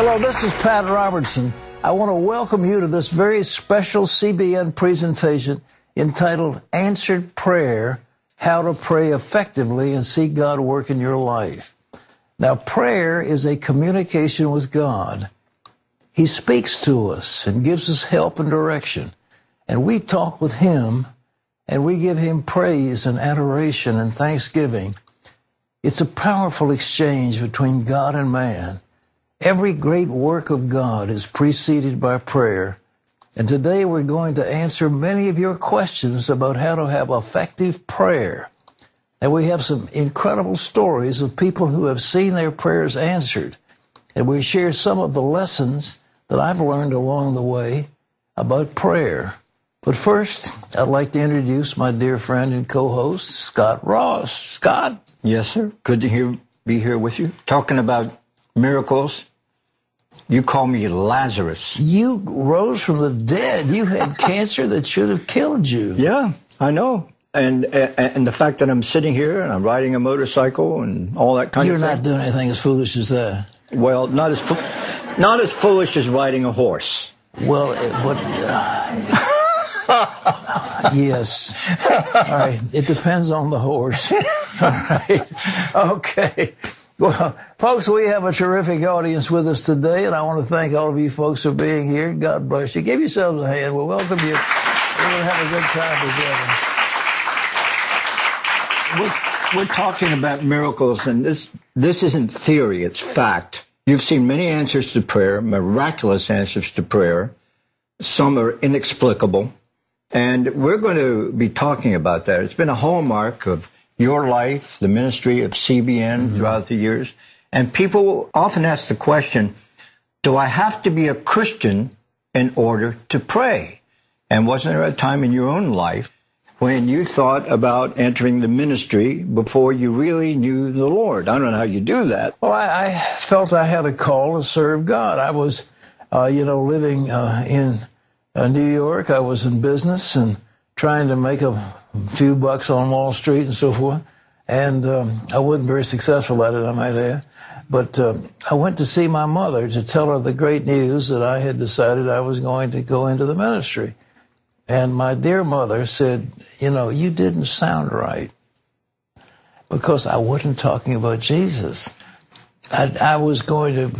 Hello, this is Pat Robertson. I want to welcome you to this very special CBN presentation entitled Answered Prayer How to Pray Effectively and See God Work in Your Life. Now, prayer is a communication with God. He speaks to us and gives us help and direction. And we talk with Him and we give Him praise and adoration and thanksgiving. It's a powerful exchange between God and man. Every great work of God is preceded by prayer. And today we're going to answer many of your questions about how to have effective prayer. And we have some incredible stories of people who have seen their prayers answered. And we share some of the lessons that I've learned along the way about prayer. But first, I'd like to introduce my dear friend and co-host, Scott Ross. Scott? Yes, sir. Good to hear, be here with you. Talking about miracles. You call me Lazarus. You rose from the dead. You had cancer that should have killed you. Yeah, I know. And, and the fact that I'm sitting here and I'm riding a motorcycle and all that kind You're of thing. You're not doing anything as foolish as that. Well, not as not as foolish as riding a horse. Well, but uh, yes. All right. It depends on the horse. All right. Okay. Well, folks, we have a terrific audience with us today, and I want to thank all of you folks for being here. God bless you. Give yourselves a hand. We'll welcome you. We're going to have a good time together. We're, we're talking about miracles, and this this isn't theory; it's fact. You've seen many answers to prayer, miraculous answers to prayer. Some are inexplicable, and we're going to be talking about that. It's been a hallmark of your life, the ministry of CBN mm-hmm. throughout the years. And people often ask the question, do I have to be a Christian in order to pray? And wasn't there a time in your own life when you thought about entering the ministry before you really knew the Lord? I don't know how you do that. Well, I, I felt I had a call to serve God. I was, uh, you know, living uh, in uh, New York. I was in business and trying to make a few bucks on Wall Street and so forth. And um, I wasn't very successful at it, I might add. But uh, I went to see my mother to tell her the great news that I had decided I was going to go into the ministry. And my dear mother said, You know, you didn't sound right because I wasn't talking about Jesus. I, I was going to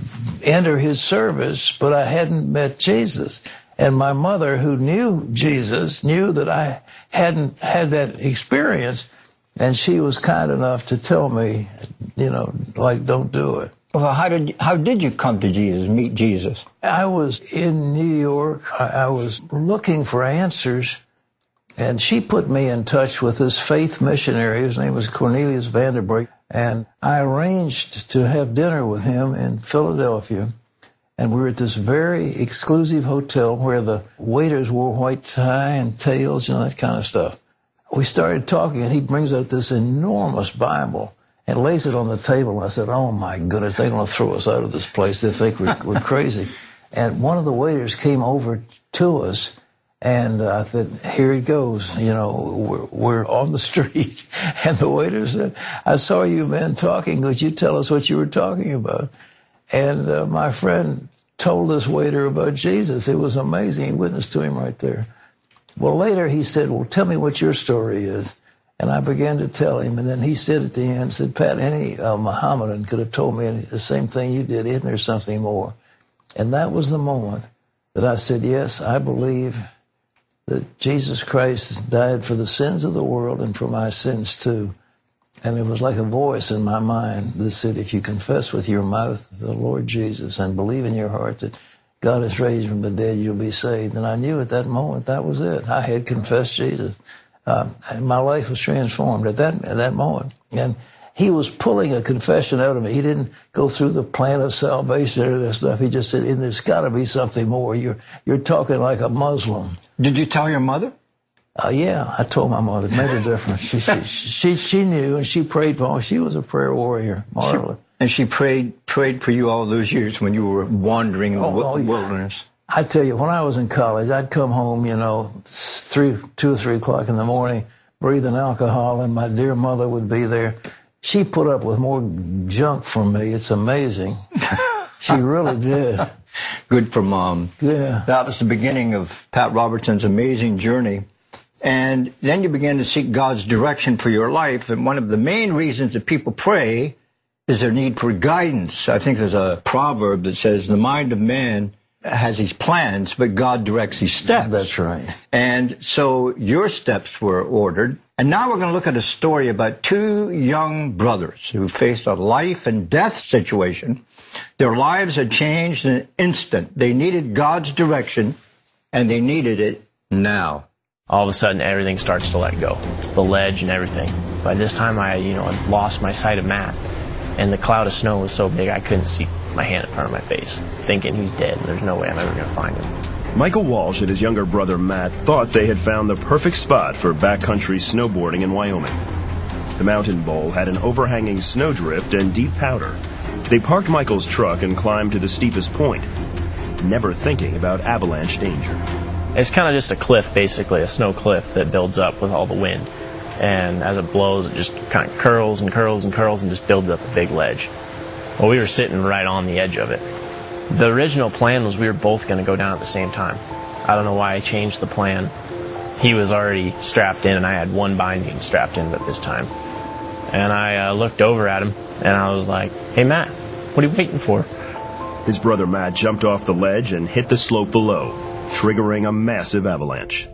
enter his service, but I hadn't met Jesus. And my mother, who knew Jesus, knew that I hadn't had that experience. And she was kind enough to tell me, you know, like, don't do it. Well, how did how did you come to Jesus, meet Jesus? I was in New York. I, was looking for answers, and she put me in touch with this faith missionary. His name was Cornelius Vanderbreggen, and I arranged to have dinner with him in Philadelphia. And we were at this very exclusive hotel where the waiters wore white tie and tails, you know, that kind of stuff. We started talking, and he brings out this enormous Bible and lays it on the table. And I said, Oh my goodness, they're going to throw us out of this place. They think we're, we're crazy. And one of the waiters came over to us and I said, here it goes. You know, we're, we're, on the street. And the waiter said, I saw you men talking. Could you tell us what you were talking about? And uh, my friend told this waiter about Jesus. It was amazing. He witnessed to him right there. Well, later he said, well, tell me what your story is. And I began to tell him. And then he said at the end, said, Pat, any uh, Mohammedan could have told me the same thing you did. Isn't there something more? And that was the moment that I said, yes, I believe that Jesus Christ died for the sins of the world and for my sins too. And it was like a voice in my mind that said, if you confess with your mouth the Lord Jesus and believe in your heart that God has raised from the dead, you'll be saved. And I knew at that moment that was it. I had confessed Jesus. Uh, and my life was transformed at that, at that moment. And he was pulling a confession out of me. He didn't go through the plan of salvation or that stuff. He just said, there's got to be something more. You're, you're talking like a Muslim. Did you tell your mother? Uh, yeah, I told my mother. It made a difference. She, she, she, she knew and she prayed for me. She was a prayer warrior, marvelous. And she prayed prayed for you all those years when you were wandering in the oh, oh wilderness. I tell you, when I was in college, I'd come home, you know, three, two or three o'clock in the morning, breathing alcohol, and my dear mother would be there. She put up with more junk from me. It's amazing. She really did. Good for mom. Yeah. That was the beginning of Pat Robertson's amazing journey. And then you begin to seek God's direction for your life. And one of the main reasons that people pray is their need for guidance. I think there's a proverb that says the mind of man has his plans, but God directs his steps. That's right. And so your steps were ordered. And now we're going to look at a story about two young brothers who faced a life and death situation. Their lives had changed in an instant. They needed God's direction and they needed it now. All of a sudden, everything starts to let go. The ledge and everything. By this time, I, you know, had lost my sight of Matt. And the cloud of snow was so big I couldn't see my hand in front of my face, thinking he's dead there's no way I'm ever going to find him. Michael Walsh and his younger brother Matt thought they had found the perfect spot for backcountry snowboarding in Wyoming. The mountain bowl had an overhanging snowdrift and deep powder. They parked Michael's truck and climbed to the steepest point, never thinking about avalanche danger. It's kind of just a cliff, basically, a snow cliff that builds up with all the wind. And as it blows, it just kind of curls and curls and curls and just builds up a big ledge. Well, we were sitting right on the edge of it. The original plan was we were both going to go down at the same time. I don't know why I changed the plan. He was already strapped in, and I had one binding strapped in at this time. And I uh, looked over at him, and I was like, "Hey, Matt, what are you waiting for?" His brother Matt jumped off the ledge and hit the slope below, triggering a massive avalanche.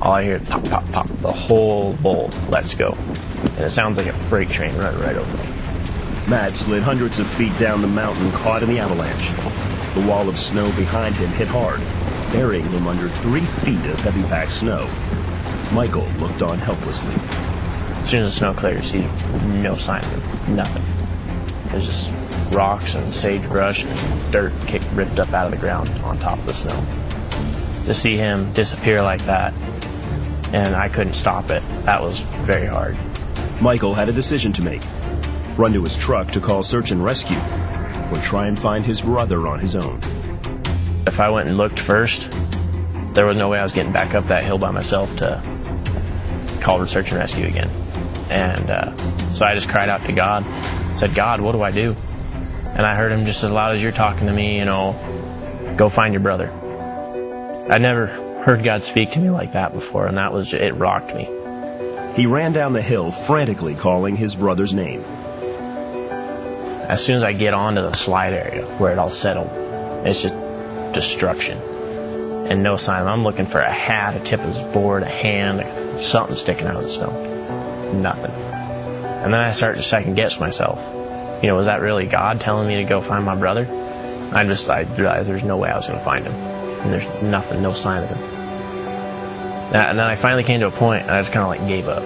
All I hear is pop, pop, pop. The whole bowl lets go. And it sounds like a freight train running right over me. Matt slid hundreds of feet down the mountain, caught in the avalanche. The wall of snow behind him hit hard, burying him under three feet of heavy packed snow. Michael looked on helplessly. As soon as the snow clears, see no sign of him. Nothing. There's just rocks and sagebrush and dirt kicked, ripped up out of the ground on top of the snow. To see him disappear like that, and I couldn't stop it, that was very hard. Michael had a decision to make run to his truck to call search and rescue, or try and find his brother on his own. If I went and looked first, there was no way I was getting back up that hill by myself to call search and rescue again. And uh, so I just cried out to God, said, God, what do I do? And I heard him just as loud as you're talking to me, you know, go find your brother. I never heard God speak to me like that before, and that was, it rocked me. He ran down the hill, frantically calling his brother's name. As soon as I get onto the slide area where it all settled, it's just destruction. And no sign. I'm looking for a hat, a tip of his board, a hand, something sticking out of the snow. Nothing. And then I start to second guess myself. You know, was that really God telling me to go find my brother? I just I realized there's no way I was going to find him. And there's nothing, no sign of him. And then I finally came to a point, and I just kind of like gave up.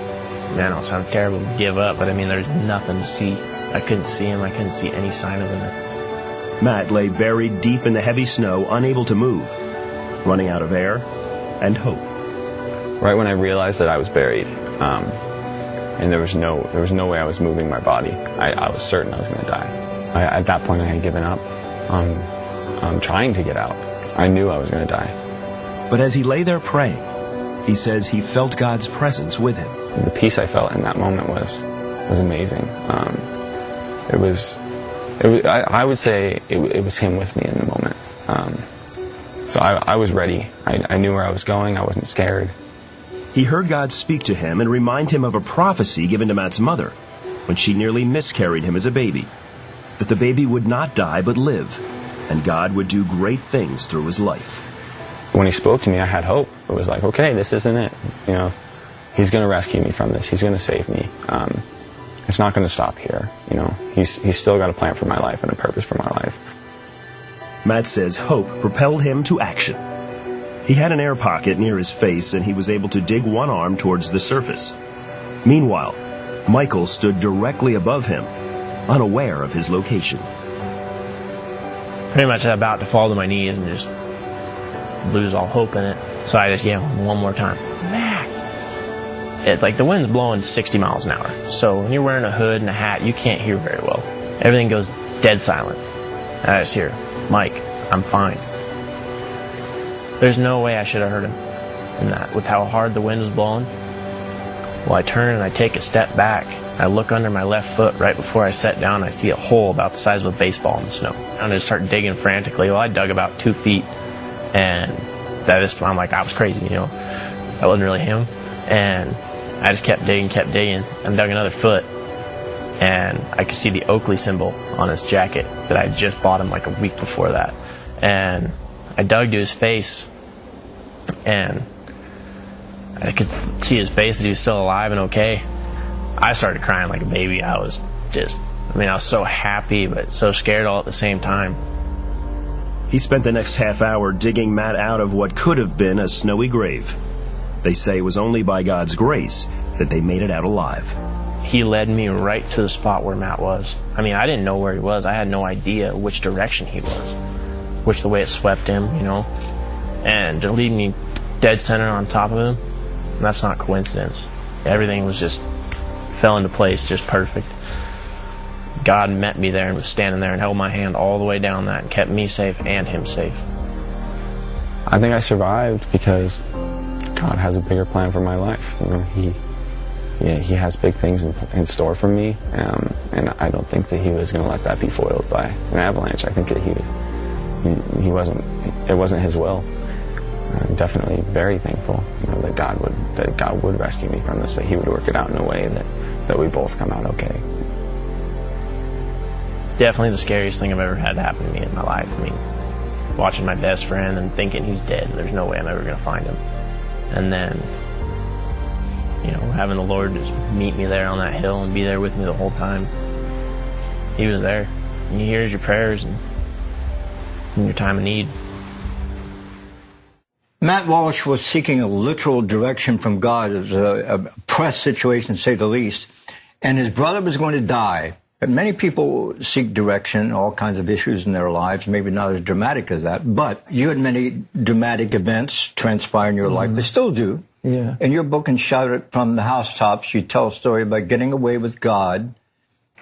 Man, it sounds terrible to give up, but I mean, there's nothing to see. I couldn't see him. I couldn't see any sign of him. Matt lay buried deep in the heavy snow, unable to move, running out of air and hope. Right when I realized that I was buried, um, and there was no there was no way I was moving my body, I, I was certain I was going to die. I, at that point, I had given up on um, trying to get out. I knew I was going to die. But as he lay there praying, he says he felt God's presence with him. The peace I felt in that moment was was amazing. Um, it was, it was I, I, would say it, it, was him with me in the moment. Um, so I, I, was ready. I, I knew where I was going. I wasn't scared. He heard God speak to him and remind him of a prophecy given to Matt's mother when she nearly miscarried him as a baby. That the baby would not die but live, and God would do great things through his life. When he spoke to me, I had hope. It was like, okay, this isn't it. You know, he's going to rescue me from this. He's going to save me. Um, it's not going to stop here. You know, he's, he's still got a plan for my life and a purpose for my life. Matt says hope propelled him to action. He had an air pocket near his face and he was able to dig one arm towards the surface. Meanwhile, Michael stood directly above him, unaware of his location. Pretty much about to fall to my knees and just lose all hope in it. So I just yell one more time, Matt! It, like the wind's blowing 60 miles an hour. So when you're wearing a hood and a hat, you can't hear very well. Everything goes dead silent. I just hear, Mike, I'm fine. There's no way I should have heard him in that with how hard the wind was blowing. Well, I turn and I take a step back, I look under my left foot right before I sat down. I see a hole about the size of a baseball in the snow. And I start digging frantically. Well, I dug about two feet, and that is, I'm like, I was crazy, you know. That wasn't really him. And I just kept digging, kept digging, and dug another foot. And I could see the Oakley symbol on his jacket that I just bought him like a week before that. And I dug to his face, and I could see his face that he was still alive and okay. I started crying like a baby. I was just, I mean, I was so happy, but so scared all at the same time. He spent the next half hour digging Matt out of what could have been a snowy grave. They say it was only by God's grace that they made it out alive. He led me right to the spot where Matt was. I mean, I didn't know where he was. I had no idea which direction he was, which the way it swept him, you know. And lead me dead center on top of him, And that's not coincidence. Everything was just fell into place just perfect. God met me there and was standing there and held my hand all the way down that and kept me safe and him safe. I think I survived because God has a bigger plan for my life. You know, he yeah, he has big things in, in store for me, um, and I don't think that he was going to let that be foiled by an avalanche. I think that he, he wasn't it wasn't his will. I'm definitely very thankful, you know, that God would that God would rescue me from this, that He would work it out in a way that that we both come out okay. Definitely the scariest thing I've ever had happen to me in my life. I mean, watching my best friend and thinking he's dead. There's no way I'm ever going to find him. And then, you know, having the Lord just meet me there on that hill and be there with me the whole time. He was there. And he hears your prayers and in your time of need. Matt Walsh was seeking a literal direction from God. It was a, a press situation, to say the least. And his brother was going to die. And many people seek direction, all kinds of issues in their lives, maybe not as dramatic as that. But you had many dramatic events transpire in your mm-hmm. life. They still do. Yeah. In your book, and Shout It from the Housetops, you tell a story about getting away with God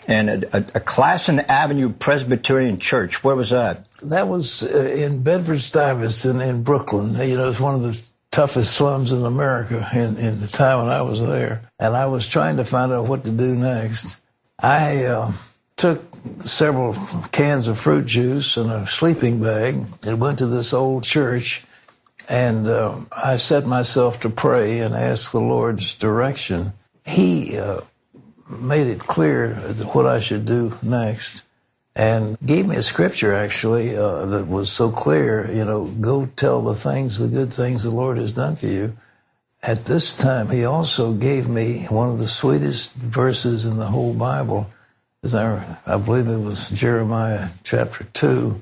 and a, a, a Classon Avenue Presbyterian Church. Where was that? That was uh, in Bedford Stuyvesant in Brooklyn. You know, it's one of the toughest slums in America in, in the time when I was there. And I was trying to find out what to do next. I uh, took several cans of fruit juice and a sleeping bag and went to this old church. And uh, I set myself to pray and ask the Lord's direction. He uh, made it clear what I should do next and gave me a scripture actually uh, that was so clear, you know, go tell the things, the good things the Lord has done for you. At this time, he also gave me one of the sweetest verses in the whole Bible. As I, I believe it was Jeremiah chapter 2,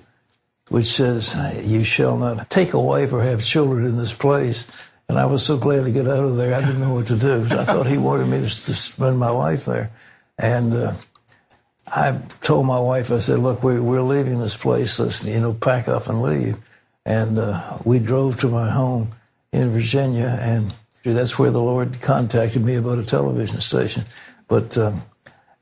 which says, You shall not take a wife or have children in this place. And I was so glad to get out of there. I didn't know what to do. I thought he wanted me to, to spend my life there. And uh, I told my wife, I said, look, we, we're leaving this place. Let's, you know, pack up and leave. And uh, we drove to my home in Virginia, and that's where the Lord contacted me about a television station. But um,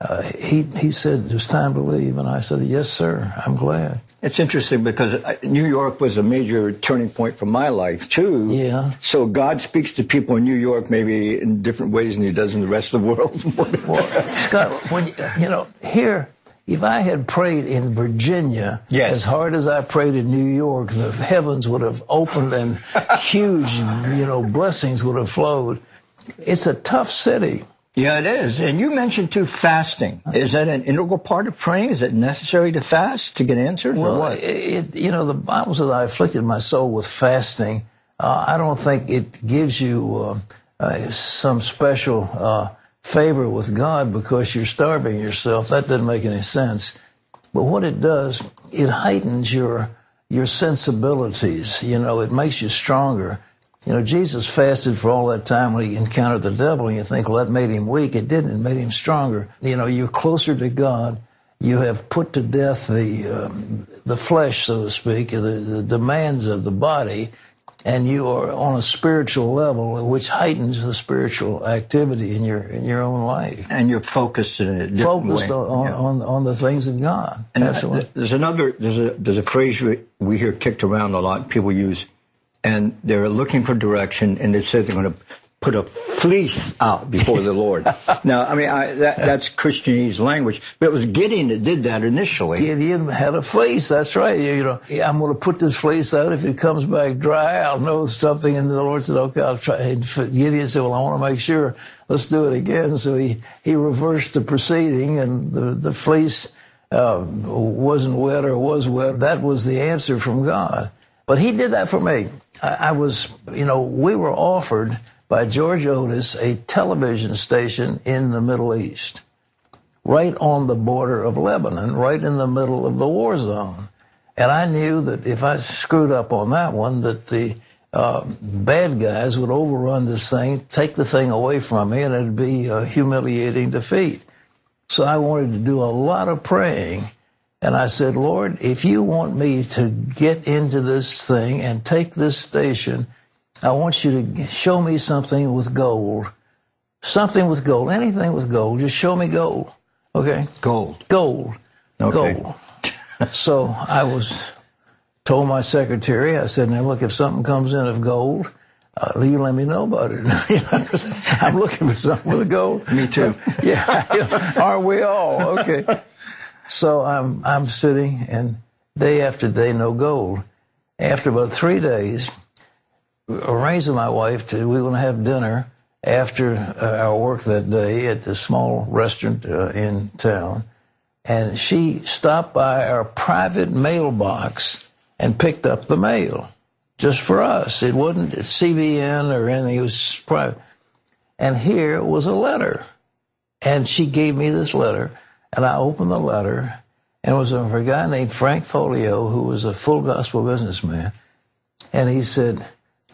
uh, he he said it's time to leave, and I said, yes, sir. I'm glad. It's interesting because uh, New York was a major turning point for my life too. Yeah. So God speaks to people in New York maybe in different ways than He does in the rest of the world. well, Scott, when you know here, if I had prayed in Virginia yes. as hard as I prayed in New York, the heavens would have opened and huge, you know, blessings would have flowed. It's a tough city. Yeah, it is. And you mentioned too fasting. Is that an integral part of praying? Is it necessary to fast to get answers? Well, it, you know, the Bible says, I afflicted my soul with fasting. Uh, I don't think it gives you uh, uh, some special uh, favor with God because you're starving yourself. That doesn't make any sense. But what it does, it heightens your your sensibilities. You know, it makes you stronger. You know, Jesus fasted for all that time when he encountered the devil, and you think, well, that made him weak. It didn't. It made him stronger. You know, you're closer to God. You have put to death the um, the flesh, so to speak, the, the demands of the body, and you are on a spiritual level, which heightens the spiritual activity in your in your own life. And you're focused in a different focused way. on, yeah. on, on the things of God. And Absolutely. There's another there's a there's a phrase we, we hear kicked around a lot. People use and they're looking for direction and they said they're going to put a fleece out before the Lord. now, I mean, I, that, that's Christianese language, but it was Gideon that did that initially. Gideon had a fleece. That's right. You, you know, I'm going to put this fleece out. If it comes back dry, I'll know something. And the Lord said, okay, I'll try. And Gideon said, well, I want to make sure. Let's do it again. So he, he reversed the proceeding and the, the fleece, uh, wasn't wet or was wet. That was the answer from God. But he did that for me. I, I was, you know, we were offered by George Otis a television station in the Middle East, right on the border of Lebanon, right in the middle of the war zone. And I knew that if I screwed up on that one, that the uh, bad guys would overrun this thing, take the thing away from me, and it'd be a humiliating defeat. So I wanted to do a lot of praying. And I said, Lord, if you want me to get into this thing and take this station, I want you to show me something with gold. Something with gold. Anything with gold. Just show me gold. Okay? Gold. Gold. Okay. Gold. so I was told my secretary, I said, now look, if something comes in of gold, uh, you let me know about it. I'm looking for something with gold. Me too. yeah. Aren't we all? Okay. So I'm, I'm sitting and day after day, no gold. After about three days, arranged with my wife to we were going to have dinner after uh, our work that day at the small restaurant uh, in town, and she stopped by our private mailbox and picked up the mail just for us. It wasn't CBN or anything; it was private. And here was a letter, and she gave me this letter, and I opened the letter, and it was for a guy named Frank Folio, who was a full gospel businessman, and he said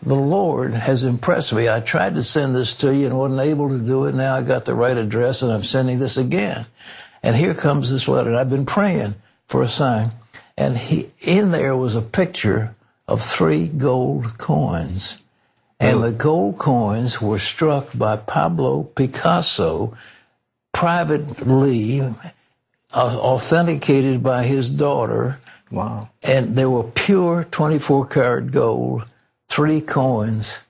the Lord has impressed me. I tried to send this to you and wasn't able to do it. Now I got the right address and I'm sending this again. And here comes this letter. I've been praying for a sign. And he, in there was a picture of three gold coins. And the gold coins were struck by Pablo Picasso privately, uh, authenticated by his daughter. Wow. And they were pure 24 karat gold three coins,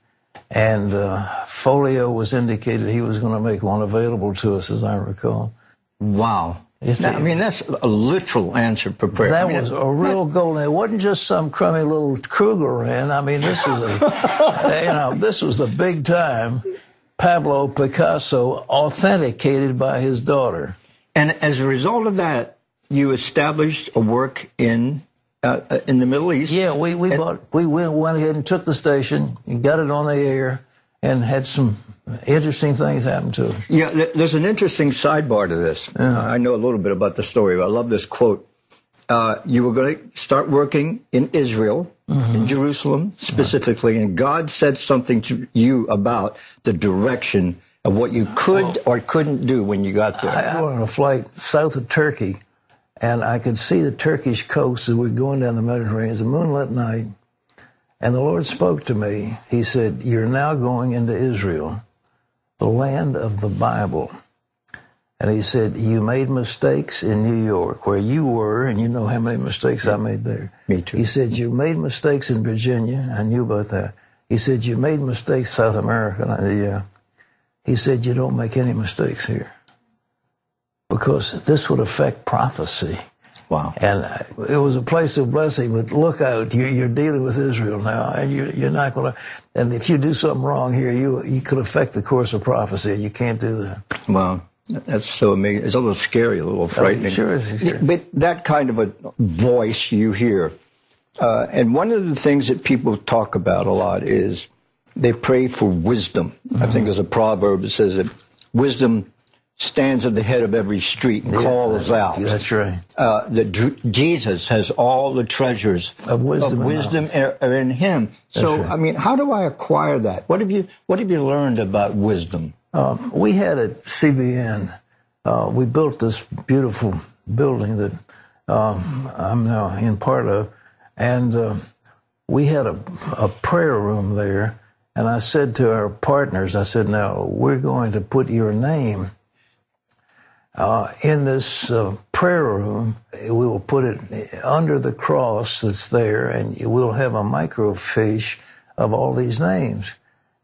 and uh, Folio was indicated he was going to make one available to us, as I recall. Wow. Now, I mean, that's a literal answer for prayer. That I mean, was a real goal. It wasn't just some crummy little Kruger Krugerrand. I mean, this was a, you know, this was the big time Pablo Picasso authenticated by his daughter. And as a result of that, you established a work in uh, uh, in the Middle East. Yeah, we we and, bought we went, went ahead and took the station and got it on the air and had some interesting things happen to it. Yeah, there's an interesting sidebar to this. I know a little bit about the story. I love this quote. Uh, you were going to start working in Israel, mm-hmm. in Jerusalem specifically, right. and God said something to you about the direction of what you could or couldn't do when you got there. I, I was on a flight south of Turkey and I could see the Turkish coast as we were going down the Mediterranean. It's a moonlit night. And the Lord spoke to me. He said, You're now going into Israel, the land of the Bible. And he said, You made mistakes in New York, where you were, and you know how many mistakes I made there. Me too. He said, You made mistakes in Virginia. I knew about that. He said, You made mistakes South America. I said, Yeah. He said, You don't make any mistakes here because this would affect prophecy. Wow. And uh, it was a place of blessing, but look out, you, are dealing with Israel now, and you, are not going to, and if you do something wrong here, you, you could affect the course of prophecy. You can't do that. Wow. That's so amazing. It's a little scary, a little oh, frightening. Oh, sure, sure. But that kind of a voice you hear. Uh, and one of the things that people talk about a lot is they pray for wisdom. Mm-hmm. I think there's a proverb that says that wisdom stands at the head of every street and yeah, calls out. That's right. Uh, that Jesus has all the treasures of wisdom, of wisdom are in Him. That's so, right. I mean, how do I acquire that? What have you What have you learned about wisdom? Um, we had at CBN, uh, we built this beautiful building that um, I'm now in part of, and uh, we had a, a prayer room there. And I said to our partners, I said, now we're going to put your name uh, in this uh, prayer room, we will put it under the cross that's there, and we'll have a microfiche of all these names.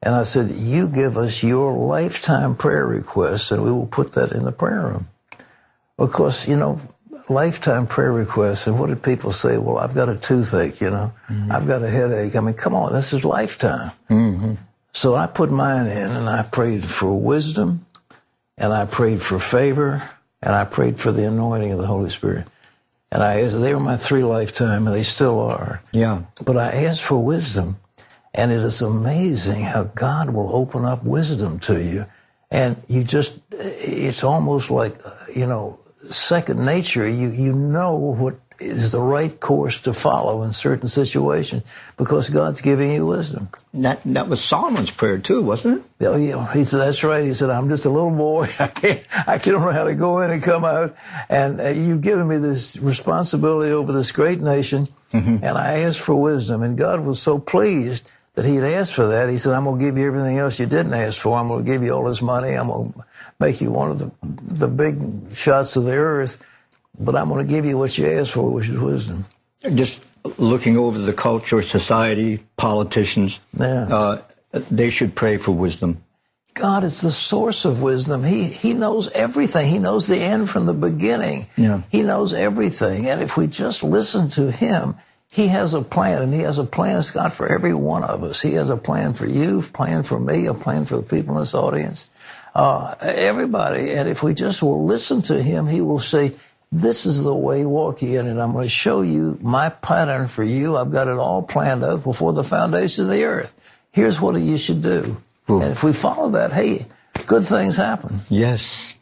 And I said, you give us your lifetime prayer requests and we will put that in the prayer room. Of course, you know, lifetime prayer requests. And what did people say? Well, I've got a toothache, you know, mm-hmm. I've got a headache. I mean, come on, this is lifetime. Mm-hmm. So I put mine in and I prayed for wisdom and I prayed for favor and I prayed for the anointing of the Holy Spirit. And I asked, they were my three lifetime and they still are. Yeah. But I asked for wisdom and it is amazing how God will open up wisdom to you. And you just, it's almost like, you know, second nature. You, you know what is the right course to follow in certain situations because God's giving you wisdom. That that was Solomon's prayer too, wasn't it? Oh, yeah. He said, "That's right." He said, "I'm just a little boy. I can't. I don't know how to go in and come out. And uh, you've given me this responsibility over this great nation, mm-hmm. and I asked for wisdom. And God was so pleased." That he had asked for that. He said, I'm going to give you everything else you didn't ask for. I'm going to give you all this money. I'm going to make you one of the, the big shots of the earth but I'm going to give you what you asked for, which is wisdom. Just looking over the culture, society, politicians, yeah. uh, they should pray for wisdom. God is the source of wisdom. He He knows everything. He knows the end from the beginning. Yeah. He knows everything. And if we just listen to Him, He has a plan, and He has a plan, Scott, for every one of us. He has a plan for you, a plan for me, a plan for the people in this audience, uh, everybody. And if we just will listen to Him, He will say, this is the way walk in, and I'm going to show you my pattern for you. I've got it all planned out before the foundation of the earth. Here's what you should do. Ooh. And if we follow that, hey, good things happen. Yes.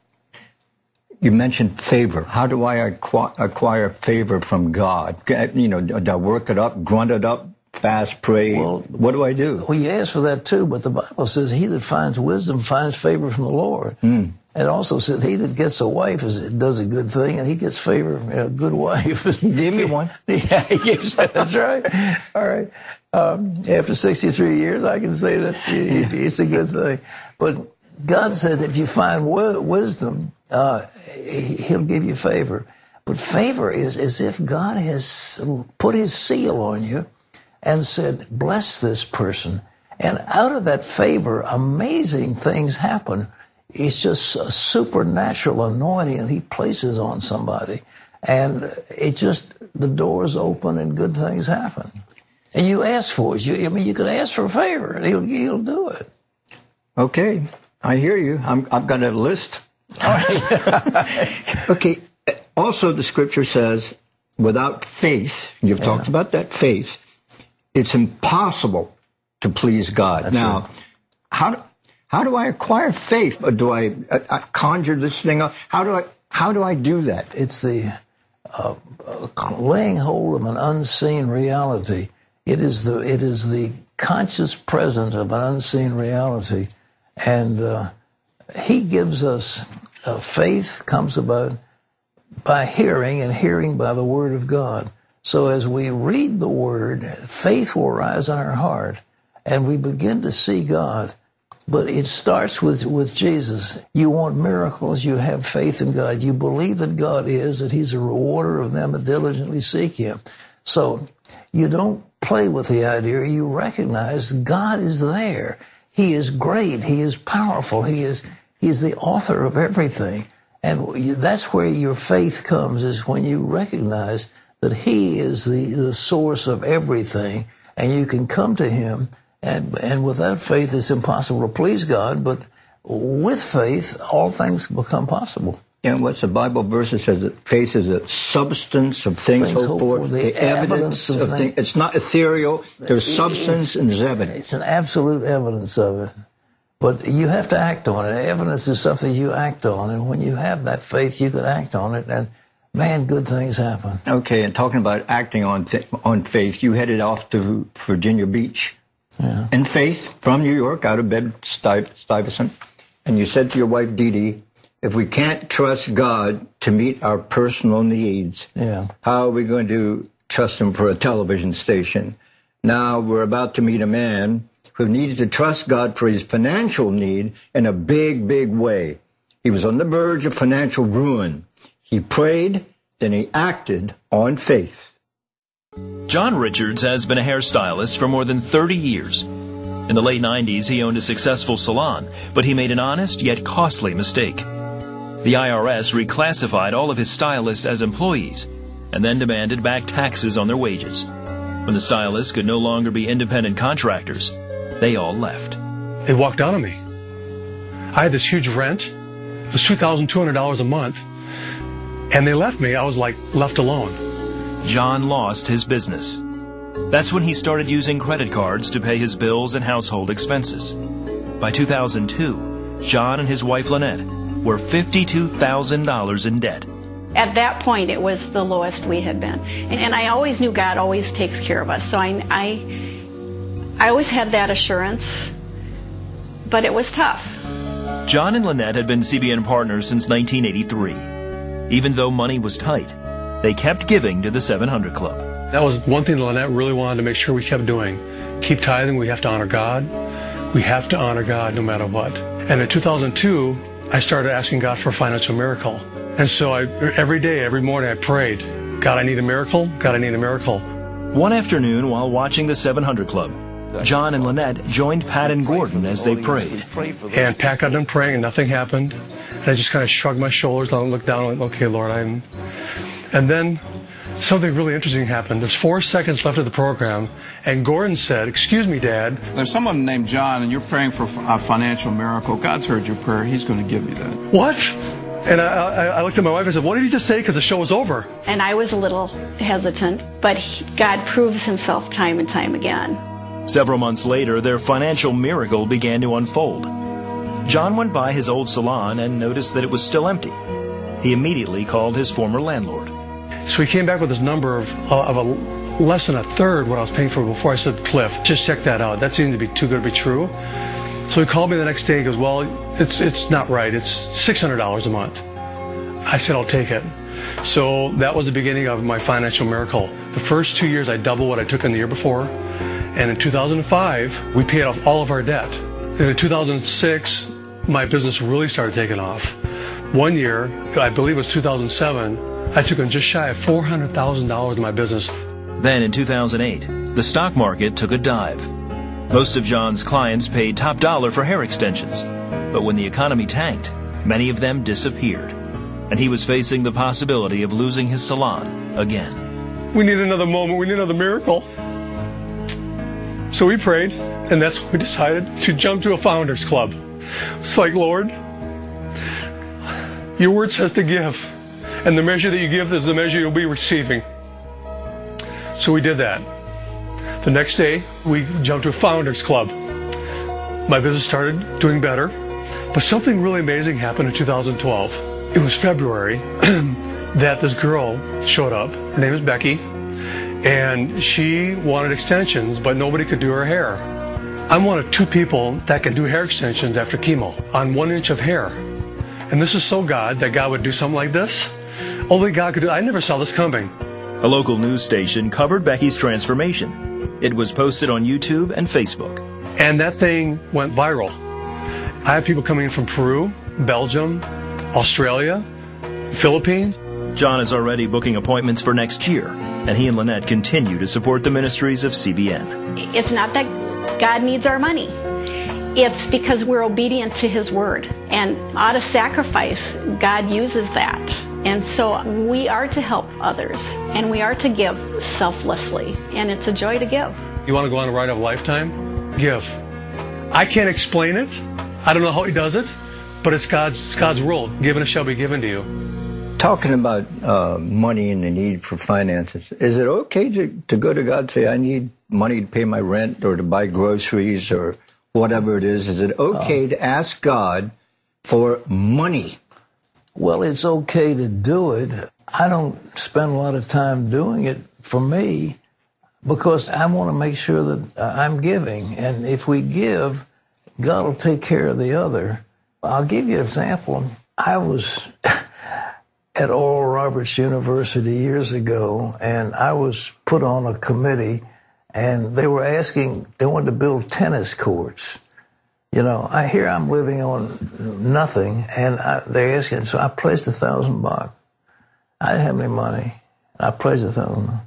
You mentioned favor. How do I acquire favor from God? You know, do I work it up, grunt it up, fast, pray? Well, what do I do? Well, you ask for that too, but the Bible says, "He that finds wisdom finds favor from the Lord." Mm. It also said, "He that gets a wife is, does a good thing, and he gets favor from a good wife." Give me one. yeah, that's right. All right. Um, after 63 years, I can say that it's a good thing. But God said, if you find wisdom, uh, He'll give you favor. But favor is as if God has put His seal on you and said, bless this person. And out of that favor, amazing things happen. It's just a supernatural anointing he places on somebody. And it just, the doors open and good things happen. And you ask for it. You, I mean, you could ask for a favor and he'll, he'll do it. Okay. I hear you. i have got a list. okay. Also, the scripture says, without faith, you've yeah. talked about that faith, it's impossible to please God. That's now, right. how do, how do I acquire faith? Or do I, I, I, conjure this thing up? How do I how do I do that? It's the uh, laying hold of an unseen reality. It is the it is the conscious presence of an unseen reality, and uh, He gives us uh, faith comes about by hearing, and hearing by the Word of God. So as we read the Word, faith will rise in our heart and we begin to see God. But it starts with, with Jesus. You want miracles, you have faith in God. You believe that God is, that He's a rewarder of them that diligently seek Him. So you don't play with the idea, you recognize God is there. He is great, He is powerful, He is, He is the author of everything. And that's where your faith comes, is when you recognize that He is the, the source of everything, and you can come to Him. And, and without faith, it's impossible to please God, but with faith, all things become possible. And what's the Bible verse that says that faith is a substance of things, things hoped for, the, the evidence, evidence, of, things. things. It's not ethereal. There's substance and there's evidence. It's an absolute evidence of it. But you have to act on it. Evidence is something you act on. And when you have that faith, you can act on it. And man, good things happen. Okay, and talking about acting on th- on faith, you headed off to Virginia Beach yeah. in faith from New York, out of bed Stuyvesant, and you said to your wife Dede, if we can't trust God to meet our personal needs, yeah. how are we going to trust Him for a television station? Now we're about to meet a man who needed to trust God for his financial need in a big, big way. He was on the verge of financial ruin. He prayed, then he acted on faith. John Richards has been a hairstylist for more than 30 years. In the late 90s, he owned a successful salon, but he made an honest yet costly mistake. The IRS reclassified all of his stylists as employees and then demanded back taxes on their wages. When the stylists could no longer be independent contractors, they all left. They walked out on me. I had this huge rent. It was $2,200 a month. And they left me. I was like left alone. John lost his business. That's when he started using credit cards to pay his bills and household expenses. By 2002, John and his wife Lynette were $52,000 in debt. At that point, it was the lowest we had been. And, and, I always knew God always takes care of us. So I, I, I always had that assurance, but it was tough. John and Lynette had been CBN partners since 1983. Even though money was tight, they kept giving to the 700 Club. That was one thing that Lynette really wanted to make sure we kept doing. Keep tithing. We have to honor God. We have to honor God no matter what. And in 2002, I started asking God for a financial miracle. And so I, every day, every morning, I prayed, God, I need a miracle. God, I need a miracle. One afternoon, while watching the 700 Club, John and Lynette joined Pat and Gordon as they prayed. And Pat got done praying, and nothing happened. And I just kind of shrugged my shoulders and looked down and went, okay, Lord, I'm. And then something really interesting happened. There's four seconds left of the program, and Gordon said, Excuse me, Dad. There's someone named John, and you're praying for a financial miracle. God's heard your prayer. He's going to give you that. What? And I, I, looked at my wife and said, What did he just say? Because the show was over. And I was a little hesitant, but he, God proves himself time and time again. Several months later, their financial miracle began to unfold. John went by his old salon and noticed that it was still empty. He immediately called his former landlord. So he came back with this number of, uh, of a less than a third what I was paying for before. I said, Cliff, just check that out. That seemed to be too good to be true. So he called me the next day. He goes, Well, it's, it's not right. It's $600 a month. I said, I'll take it. So that was the beginning of my financial miracle. The first two years, I doubled what I took in the year before. And in 2005, we paid off all of our debt. And in 2006, my business really started taking off. One year, I believe it was 2007, I took in just shy of $400,000 in my business. Then in 2008, the stock market took a dive. Most of John's clients paid top dollar for hair extensions, but when the economy tanked, many of them disappeared, and he was facing the possibility of losing his salon again. We need another moment, we need another miracle. So we prayed, and that's when we decided to jump to a founders club. It's like, Lord, your word says to give, and the measure that you give is the measure you'll be receiving. So we did that. The next day, we jumped to a Founders Club. My business started doing better, but something really amazing happened in 2012. It was February that this girl showed up. Her name is Becky, and she wanted extensions, but nobody could do her hair. I'm one of two people that can do hair extensions after chemo on one inch of hair. And this is so God that God would do something like this. Only God could do I never saw this coming. A local news station covered Becky's transformation it was posted on YouTube and Facebook. And that thing went viral. I have people coming in from Peru, Belgium, Australia, Philippines. John is already booking appointments for next year, and he and Lynette continue to support the ministries of CBN. It's not that God needs our money. It's because we're obedient to His word. And out of sacrifice, God uses that. And so we are to help others and we are to give selflessly. And it's a joy to give. You want to go on a ride of a lifetime? Give. I can't explain it. I don't know how he does it, but it's God's, it's God's rule. Given it shall be given to you. Talking about uh, money and the need for finances, is it okay to, to go to God and say, I need money to pay my rent or to buy groceries or whatever it is? Is it okay uh, to ask God for money? Well, it's okay to do it. I don't spend a lot of time doing it for me because I want to make sure that uh, I'm giving. And if we give, God will take care of the other. I'll give you an example. I was at Oral Roberts University years ago, and I was put on a committee, and they were asking, they wanted to build tennis courts. You know, I hear I'm living on nothing, and I, they're asking. So I pledged a thousand bucks. I didn't have any money. I pledged a thousand.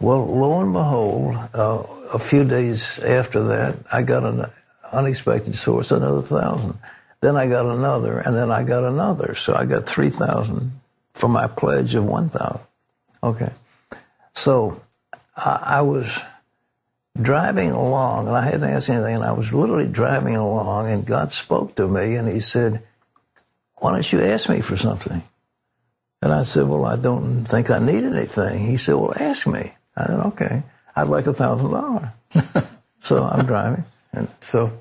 Well, lo and behold, uh, a few days after that, I got an unexpected source, another thousand. Then I got another, and then I got another. So I got 3,000 for my pledge of 1,000. Okay. So I, I was driving along, and I hadn't asked anything, and I was literally driving along, and God spoke to me, and He said, Why don't you ask me for something? And I said, Well, I don't think I need anything. He said, Well, ask me. I said, Okay. I'd like a thousand dollars. So I'm driving. And so,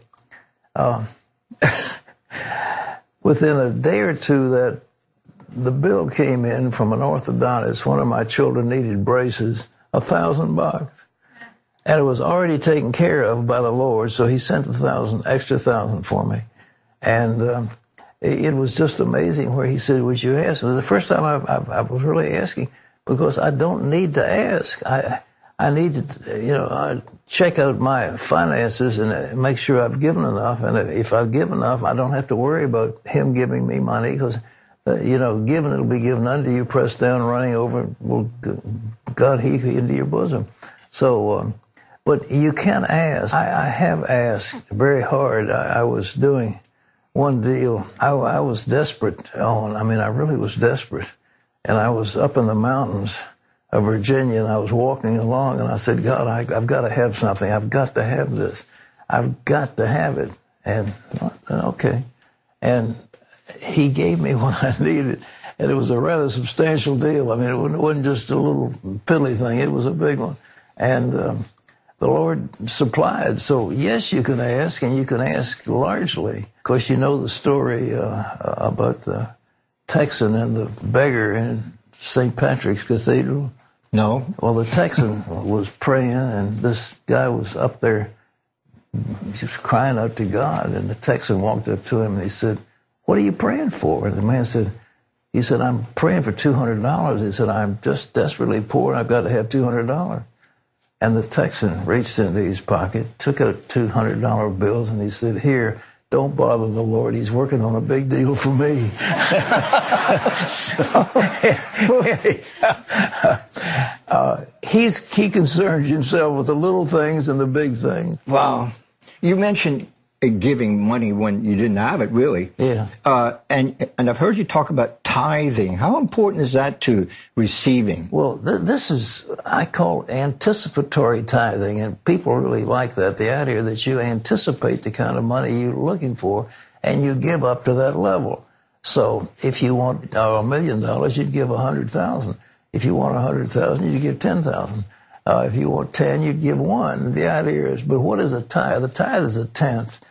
uh, within a day or two that the bill came in from an orthodontist, one of my children needed braces, a thousand bucks. And it was already taken care of by the Lord, so he sent a thousand, extra thousand for me. And um, it, it, was just amazing where he said, Would you ask? The first time I, I, I was really asking because I don't need to ask. I, I need to, you know, check out my finances and make sure I've given enough. And if I've given enough, I don't have to worry about him giving me money because, uh, you know, given it'll be given unto you, pressed down, running over, will God heap into your bosom. So, um, but you can ask. I, I have asked very hard. I, I, was doing one deal. I, I was desperate on. I mean, I really was desperate, and I was up in the mountains of Virginia, and I was walking along, and I said, God, I, have got to have something. I've got to have this. I've got to have it. And okay, and he gave me what I needed, and it was a rather substantial deal. I mean, it wasn't just a little piddly thing; it was a big one, and. Um, the Lord supplied. So yes, you can ask, and you can ask largely. Of course, you know the story uh, about the Texan and the beggar in St. Patrick's Cathedral. No. Well, the Texan was praying, and this guy was up there just crying out to God. And the Texan walked up to him and he said, What are you praying for? And the man said, He said, I'm praying for $200. He said, I'm just desperately poor and I've got to have $200. And the Texan reached into his pocket, took out $200 bills, and he said, Here, don't bother the Lord. He's working on a big deal for me. so, uh, he's, he concerns himself with the little things and the big things. Wow. You mentioned giving money when you didn't have it, really. Yeah. Uh, and and I've heard you talk about tithing. How important is that to receiving? Well, th- this is I call anticipatory tithing, and people really like that. The idea that you anticipate the kind of money you're looking for, and you give up to that level. So if you want a million dollars, you'd give a hundred thousand. If you want a hundred thousand, you give ten thousand. Uh, if you want ten, you'd give one. The idea is, but what is a tithe? The tithe is a tenth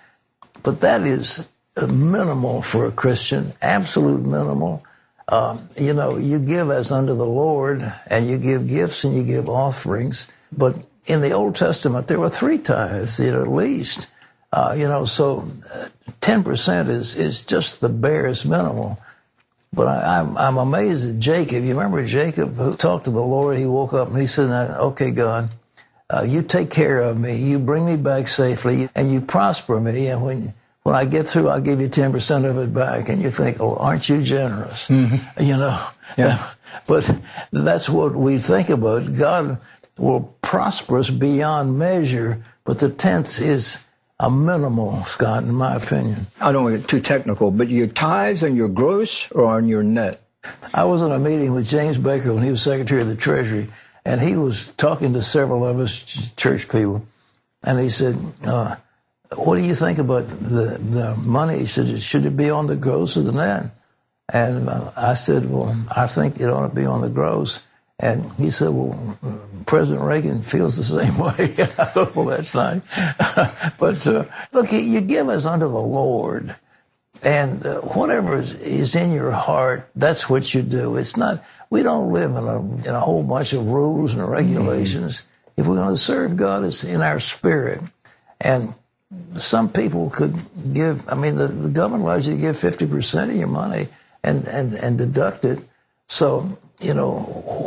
but that is minimal for a Christian, absolute minimal. Um, you know, you give as unto the Lord, and you give gifts and you give offerings. But in the Old Testament, there were three tithes, you know, at least. Uh, you know, so uh, ten percent is is just the barest minimal. But I, am I'm, I'm amazed at Jacob. You remember Jacob who talked to the Lord? He woke up and he said, "Okay, God, uh, you take care of me. You bring me back safely and you prosper me. And when, when I get through, I'll give you 10% of it back. And you think, oh, aren't you generous? Mm-hmm. You know? Yeah. But that's what we think about. God will prosper us beyond measure, but the tenth is a minimal, Scott, in my opinion. I don't want to get too technical, but your tithes on your gross or on your net? I was in a meeting with James Baker when he was Secretary of the Treasury, and he was talking to several of us church people, and he said, uh, "What do you think about the the money?" He said, "Should it be on the gross or the net?" And uh, I said, "Well, I think it ought to be on the gross." And he said, "Well, President Reagan feels the same way." I thought, "Well, that's nice." but uh, look, you give us unto the Lord, and uh, whatever is, is in your heart, that's what you do. It's not we don't live in a, in a whole bunch of rules and regulations. Mm-hmm. If we're going to serve God, it's in our spirit. And some people could give, I mean, the, the government allows you to give 50% of your money and, and, and deduct it. So, you know,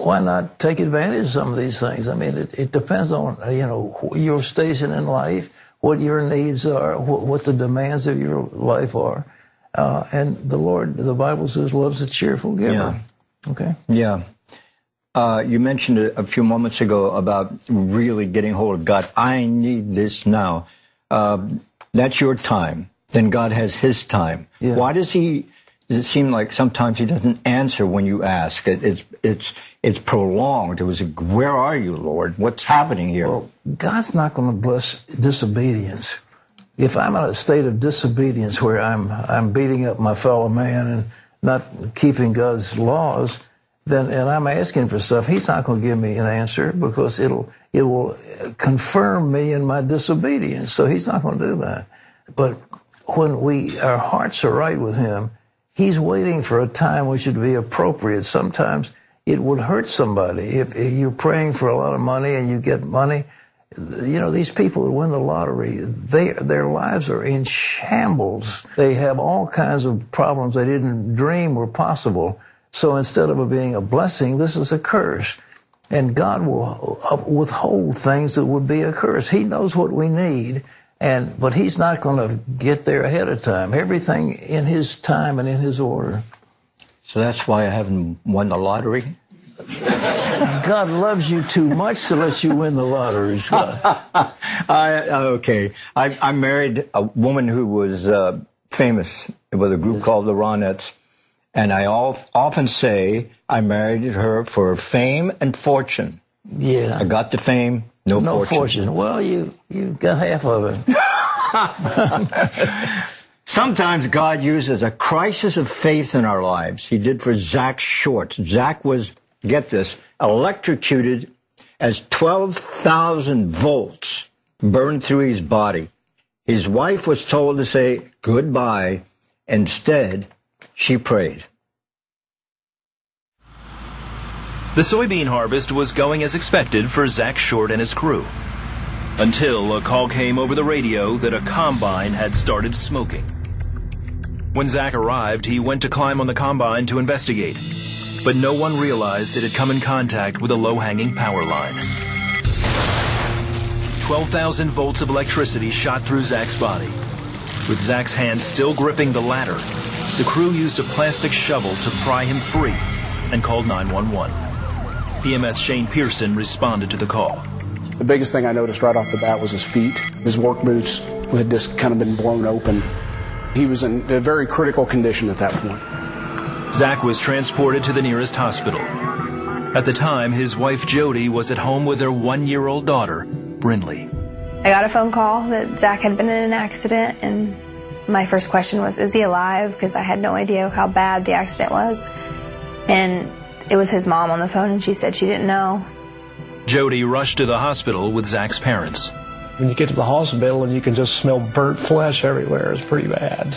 why not take advantage of some of these things? I mean, it, it depends on, you know, your station in life, what your needs are, what, what the demands of your life are. Uh, and the Lord, the Bible says, loves a cheerful giver. Yeah. Okay. Yeah. Uh, you mentioned a, a, few moments ago about really getting hold of God. I need this now. Uh, that's your time. Then God has His time. Yeah. Why does He? It seem like sometimes He doesn't answer when you ask? It, it's it's it's prolonged. It was, where are you, Lord? What's happening here? Well, God's not going to bless disobedience. If I'm in a state of disobedience where I'm I'm beating up my fellow man and not keeping God's laws, then and I'm asking for stuff, He's not going to give me an answer because it'll it will confirm me in my disobedience. So He's not going to do that. But when we our hearts are right with Him, He's waiting for a time which would be appropriate. Sometimes it would hurt somebody if you're praying for a lot of money and you get money. You know, these people who win the lottery, they, their lives are in shambles. They have all kinds of problems they didn't dream were possible. So instead of it being a blessing, this is a curse. And God will uh, withhold things that would be a curse. He knows what we need. And, but he's not going to get there ahead of time. Everything in his time and in his order. So that's why I haven't won the lottery? God loves you too much to let you win the lottery, I, okay. I, I married a woman who was uh, famous with a group yes. called the Ronettes. And I all, often say I married her for fame and fortune. Yeah. I got the fame, no, no fortune. fortune. Well, you, you got half of it. Sometimes God uses a crisis of faith in our lives. He did for Zach Short. Zach was, get this, electrocuted as 12,000 volts burned through his body. His wife was told to say goodbye. Instead, she prayed. The soybean harvest was going as expected for Zach Short and his crew. Until a call came over the radio that a combine had started smoking. When Zach arrived, he went to climb on the combine to investigate, but no one realized it had come in contact with a low-hanging power line. 12,000 volts of electricity shot through Zach's body. With Zach's hand still gripping the ladder, the crew used a plastic shovel to pry him free and called 911. EMS Shane Pearson responded to the call. The biggest thing I noticed right off the bat was his feet. His work boots had just kind of been blown open. He was in a very critical condition at that point. Zach was transported to the nearest hospital. At the time, his wife Jody was at home with their one year old daughter, Brinley. I got a phone call that Zach had been in an accident, and my first question was, Is he alive? Because I had no idea how bad the accident was. And it was his mom on the phone, and she said she didn't know. Jody rushed to the hospital with Zach's parents. When you get to the hospital and you can just smell burnt flesh everywhere, it's pretty bad.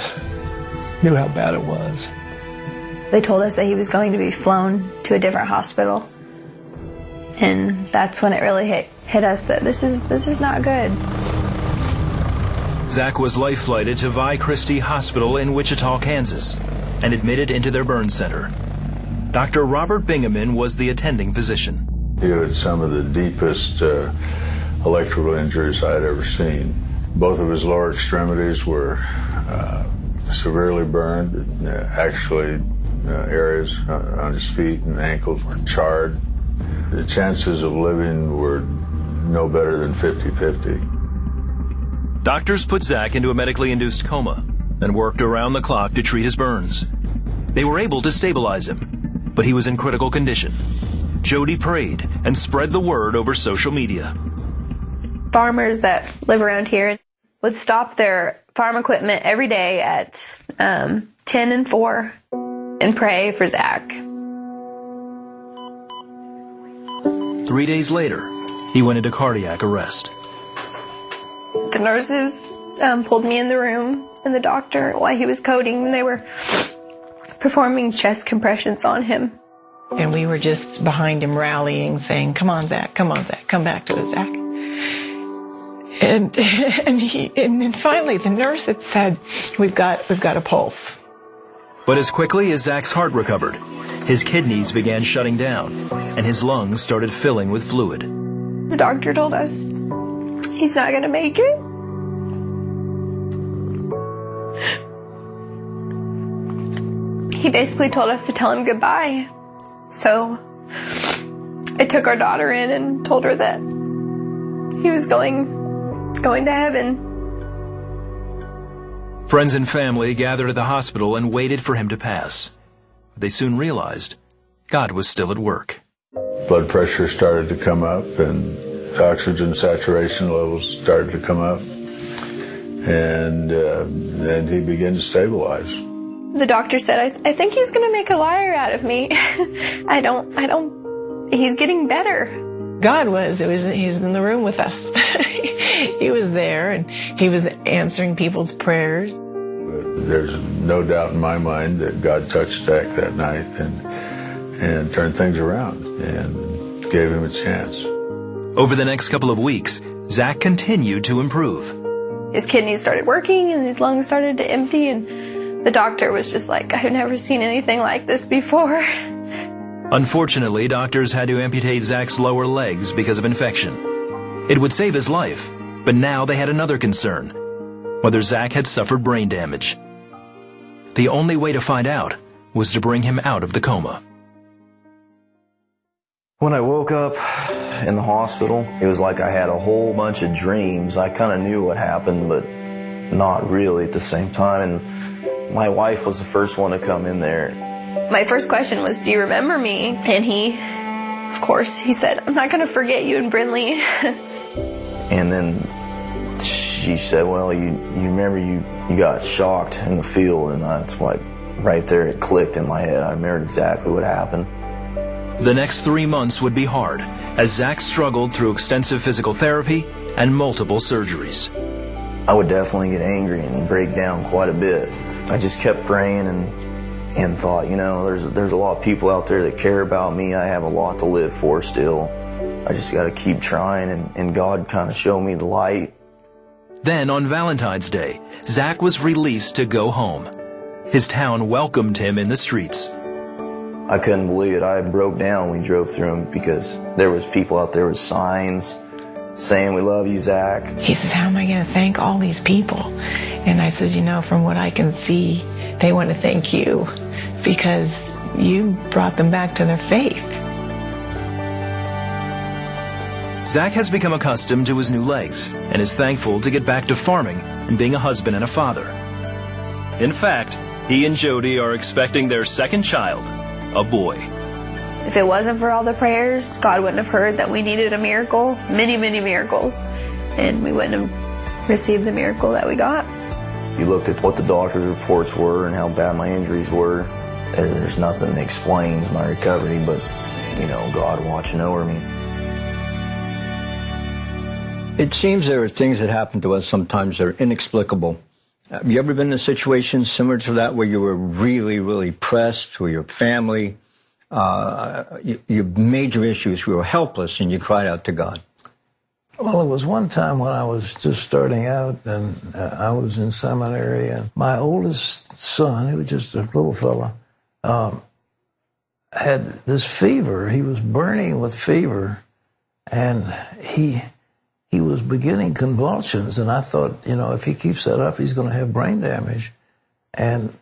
Knew how bad it was. They told us that he was going to be flown to a different hospital. And that's when it really hit, hit us that this is this is not good. Zach was life flighted to Via Christi Hospital in Wichita, Kansas, and admitted into their burn center. Dr. Robert Bingaman was the attending physician. He had some of the deepest uh, electrical injuries I had ever seen. Both of his lower extremities were uh, severely burned. Uh, actually, uh, areas on his feet and ankles were charred. The chances of living were no better than 50 50. Doctors put Zach into a medically induced coma and worked around the clock to treat his burns. They were able to stabilize him, but he was in critical condition. Jody prayed and spread the word over social media farmers that live around here would stop their farm equipment every day at um, 10 and 4 and pray for Zach. Three days later, he went into cardiac arrest. The nurses um, pulled me in the room, and the doctor, while he was coding, and they were performing chest compressions on him. And we were just behind him rallying, saying, Come on, Zach, come on, Zach, come back to us, Zach. And, and he, and then finally the nurse had said, we've got, we've got a pulse. But as quickly as Zach's heart recovered, his kidneys began shutting down and his lungs started filling with fluid. The doctor told us he's not going to make it. He basically told us to tell him goodbye. So I took our daughter in and told her that he was going going to heaven. Friends and family gathered at the hospital and waited for him to pass. They soon realized God was still at work. Blood pressure started to come up and oxygen saturation levels started to come up. And uh, then he began to stabilize. The doctor said, I, th- I think he's going to make a liar out of me. I don't, I don't, he's getting better. God was. It was he was in the room with us. he was there and he was answering people's prayers. There's no doubt in my mind that God touched Zach that night and and turned things around and gave him a chance. Over the next couple of weeks, Zach continued to improve. His kidneys started working and his lungs started to empty and the doctor was just like, I've never seen anything like this before. Unfortunately, doctors had to amputate Zach's lower legs because of infection. It would save his life, but now they had another concern whether Zach had suffered brain damage. The only way to find out was to bring him out of the coma. When I woke up in the hospital, it was like I had a whole bunch of dreams. I kind of knew what happened, but not really at the same time. And my wife was the first one to come in there my first question was, Do you remember me? And he, of course, he said, I'm not going to forget you and Brinley. and then she said, Well, you, you remember you, you got shocked in the field. And that's like right there, it clicked in my head. I remembered exactly what happened. The next three months would be hard as Zach struggled through extensive physical therapy and multiple surgeries. I would definitely get angry and break down quite a bit. I just kept praying and and thought, you know, there's there's a lot of people out there that care about me. I have a lot to live for still. I just got to keep trying, and, and God kind of showed me the light. Then on Valentine's Day, Zach was released to go home. His town welcomed him in the streets. I couldn't believe it. I broke down when we drove through them because there was people out there with signs saying, "We love you, Zach." He says, "How am I going to thank all these people?" And I says, "You know, from what I can see, they want to thank you because you brought them back to their faith. Zach has become accustomed to his new legs and is thankful to get back to farming and being a husband and a father. In fact, he and Jody are expecting their second child, a boy. If it wasn't for all the prayers, God wouldn't have heard that we needed a miracle, many, many miracles, and we wouldn't have received the miracle that we got. You looked at what the doctor's reports were and how bad my injuries were, uh, there's nothing that explains my recovery, but, you know, God watching over me. It seems there are things that happen to us sometimes that are inexplicable. Have you ever been in a situation similar to that where you were really, really pressed with your family? Uh, major issues, you were helpless, and you cried out to God. Well, it was one time when I was just starting out, and uh, I was in seminary, and my oldest son, he was just a little fella, um, had this fever. He was burning with fever, and he he was beginning convulsions. And I thought, you know, if he keeps that up, he's going to have brain damage. And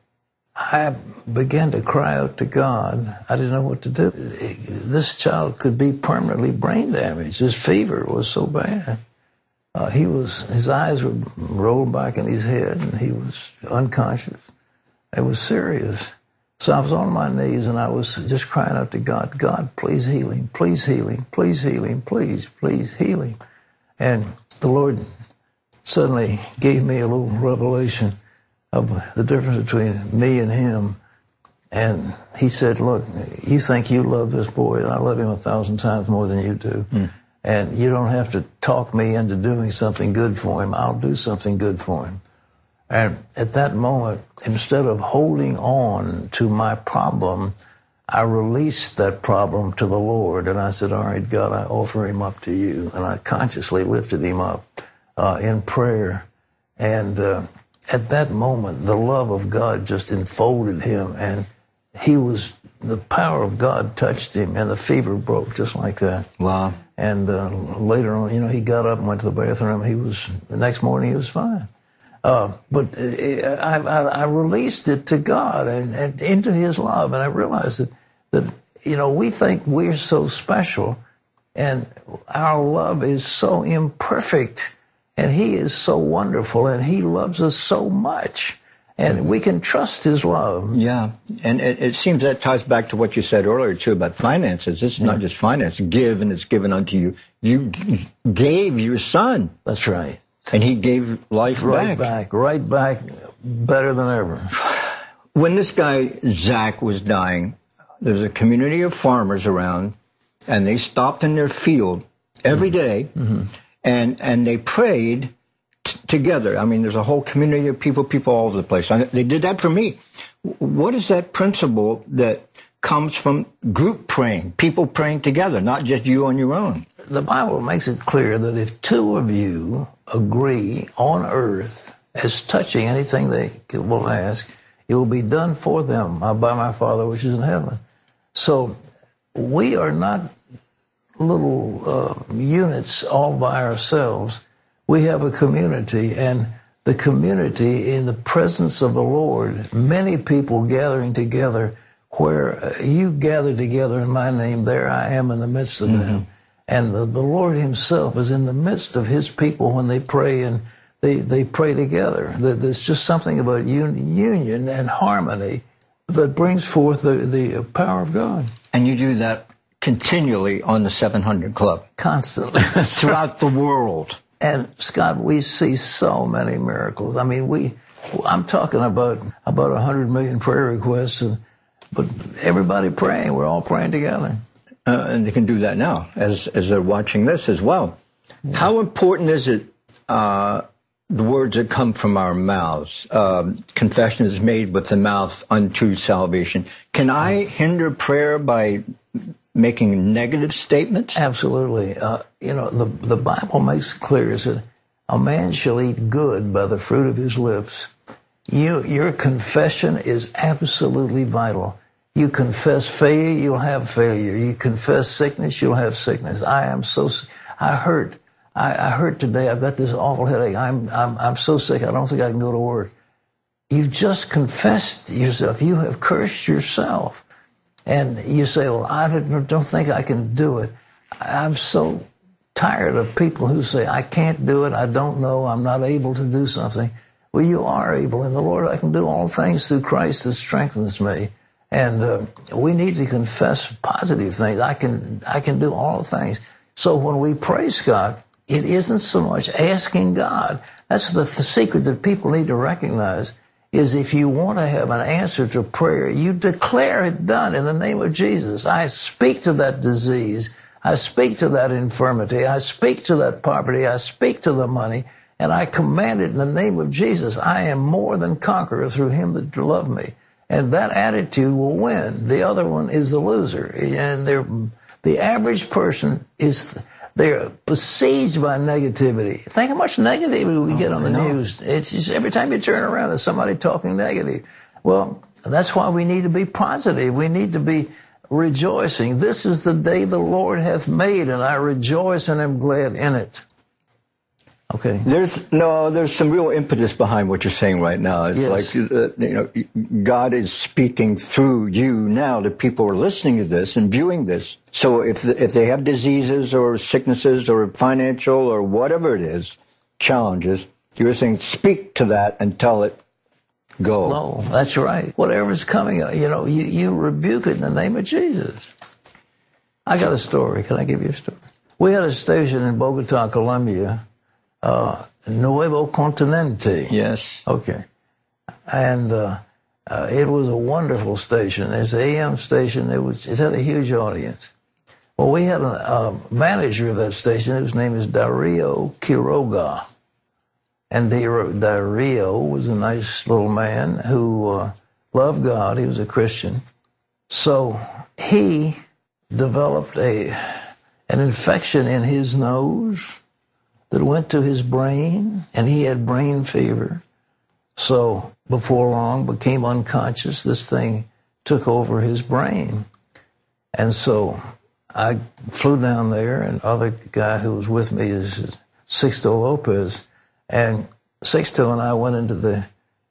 I began to cry out to God. I didn't know what to do. This child could be permanently brain damaged. His fever was so bad. Uh, he was his eyes were rolled back in his head, and he was unconscious. It was serious. So I was on my knees and I was just crying out to God, God, please heal him, please heal him, please heal him, please, please heal him. And the Lord suddenly gave me a little revelation of the difference between me and him. And he said, Look, you think you love this boy, and I love him a thousand times more than you do. Mm. And you don't have to talk me into doing something good for him. I'll do something good for him. And at that moment, instead of holding on to my problem, I released that problem to the Lord. And I said, All right, God, I offer him up to you. And I consciously lifted him up uh, in prayer. And uh, at that moment, the love of God just enfolded him. And he was, the power of God touched him, and the fever broke just like that. Wow. And uh, later on, you know, he got up and went to the bathroom. He was, the next morning, he was fine. Uh, but uh, I, I, I, released it to God and, and, into His love, and I realized that that you know we think we're so special And our love is so imperfect and he is so wonderful and he loves us so much and we can trust his love. Yeah. And it, it, seems that ties back to what you said earlier too about finances. This is yeah. not just finance. Give and it's given unto you. You gave your son. That's right. And he gave life right back. back. Right back. Better than ever. When this guy, Zach, was dying, there's a community of farmers around and they stopped in their field every mm-hmm. day, mm-hmm. And, and they prayed together. I mean, there's a whole community of people, people all over the place. they did that for me. What is that principle that comes from group praying, people praying together, not just you on your own? The Bible makes it clear that if two of you agree on earth as touching anything they will ask, it will be done for them uh, by my Father which is in heaven. So we are not little uh, units all by ourselves we have a community and the community in the presence of the Lord, many people gathering together where uh, you gather together in my name, there I am in the midst of mm-hmm. them. And the, the, Lord himself is in the midst of his people when they pray and they, they pray together. There's just something about un- union and harmony that brings forth the, the power of God. And you do that continually on the 700 Club. Constantly. Throughout the world. And Scott, we see so many miracles. I mean, we, I'm talking about, about a hundred million prayer requests and, but everybody praying, we're all praying together. Uh, and they can do that now as, as they're watching this as well. Yeah. How important is it, uh, the words that come from our mouths. Um, confession is made with the mouth unto salvation. Can I hinder prayer by making negative statements? Absolutely. Uh, you know, the, the Bible makes it clear that a man shall eat good by the fruit of his lips. You, your confession is absolutely vital. You confess failure, you'll have failure. You confess sickness, you'll have sickness. I am so, I hurt. I, I hurt today. I've got this awful headache. I'm, I'm, I'm so sick. I don't think I can go to work. You've just confessed yourself. You have cursed yourself and you say, well, I don't think I can do it. I'm so tired of people who say, I can't do it. I don't know. I'm not able to do something. Well, you are able in the Lord. I can do all things through Christ that strengthens me. And uh, we need to confess positive things. I can, I can do all things. So when we praise God, it isn't so much asking God. That's the, the secret that people need to recognize is if you want to have an answer to prayer, you declare it done in the name of Jesus. I speak to that disease. I speak to that infirmity. I speak to that poverty. I speak to the money and I command it in the name of Jesus. I am more than conqueror through him that loved me. And that attitude will win. The other one is the loser. And the average person is, they're besieged by negativity. Think how much negativity we get on the oh, news. It's just every time you turn around, there's somebody talking negative. Well, that's why we need to be positive. We need to be rejoicing. This is the day the Lord hath made, and I rejoice and am glad in it. Okay. There's no, there's some real impetus behind what you're saying right now. It's yes. like, uh, you know, God is speaking through you now to people who are listening to this and viewing this. So if, if they have diseases or sicknesses or financial or whatever it is, challenges, you're saying speak to that and tell it go. No, that's right. Whatever's coming, uh, you know, you, you rebuke it in the name of Jesus. I got a story. Can I give you a story? We had a station in Bogota, Colombia, uh, Nuevo Continente. Yes. Okay. And uh, uh, it was a wonderful station. It's an AM station. It was. It had a huge audience. Well, we had a, a manager of that station whose name is Dario Quiroga. And Dario was a nice little man who uh, loved God. He was a Christian. So he developed a an infection in his nose that went to his brain, and he had brain fever. So before long, became unconscious. This thing took over his brain, and so I flew down there, and other guy who was with me is Sixto Lopez, and Sixto and I went into the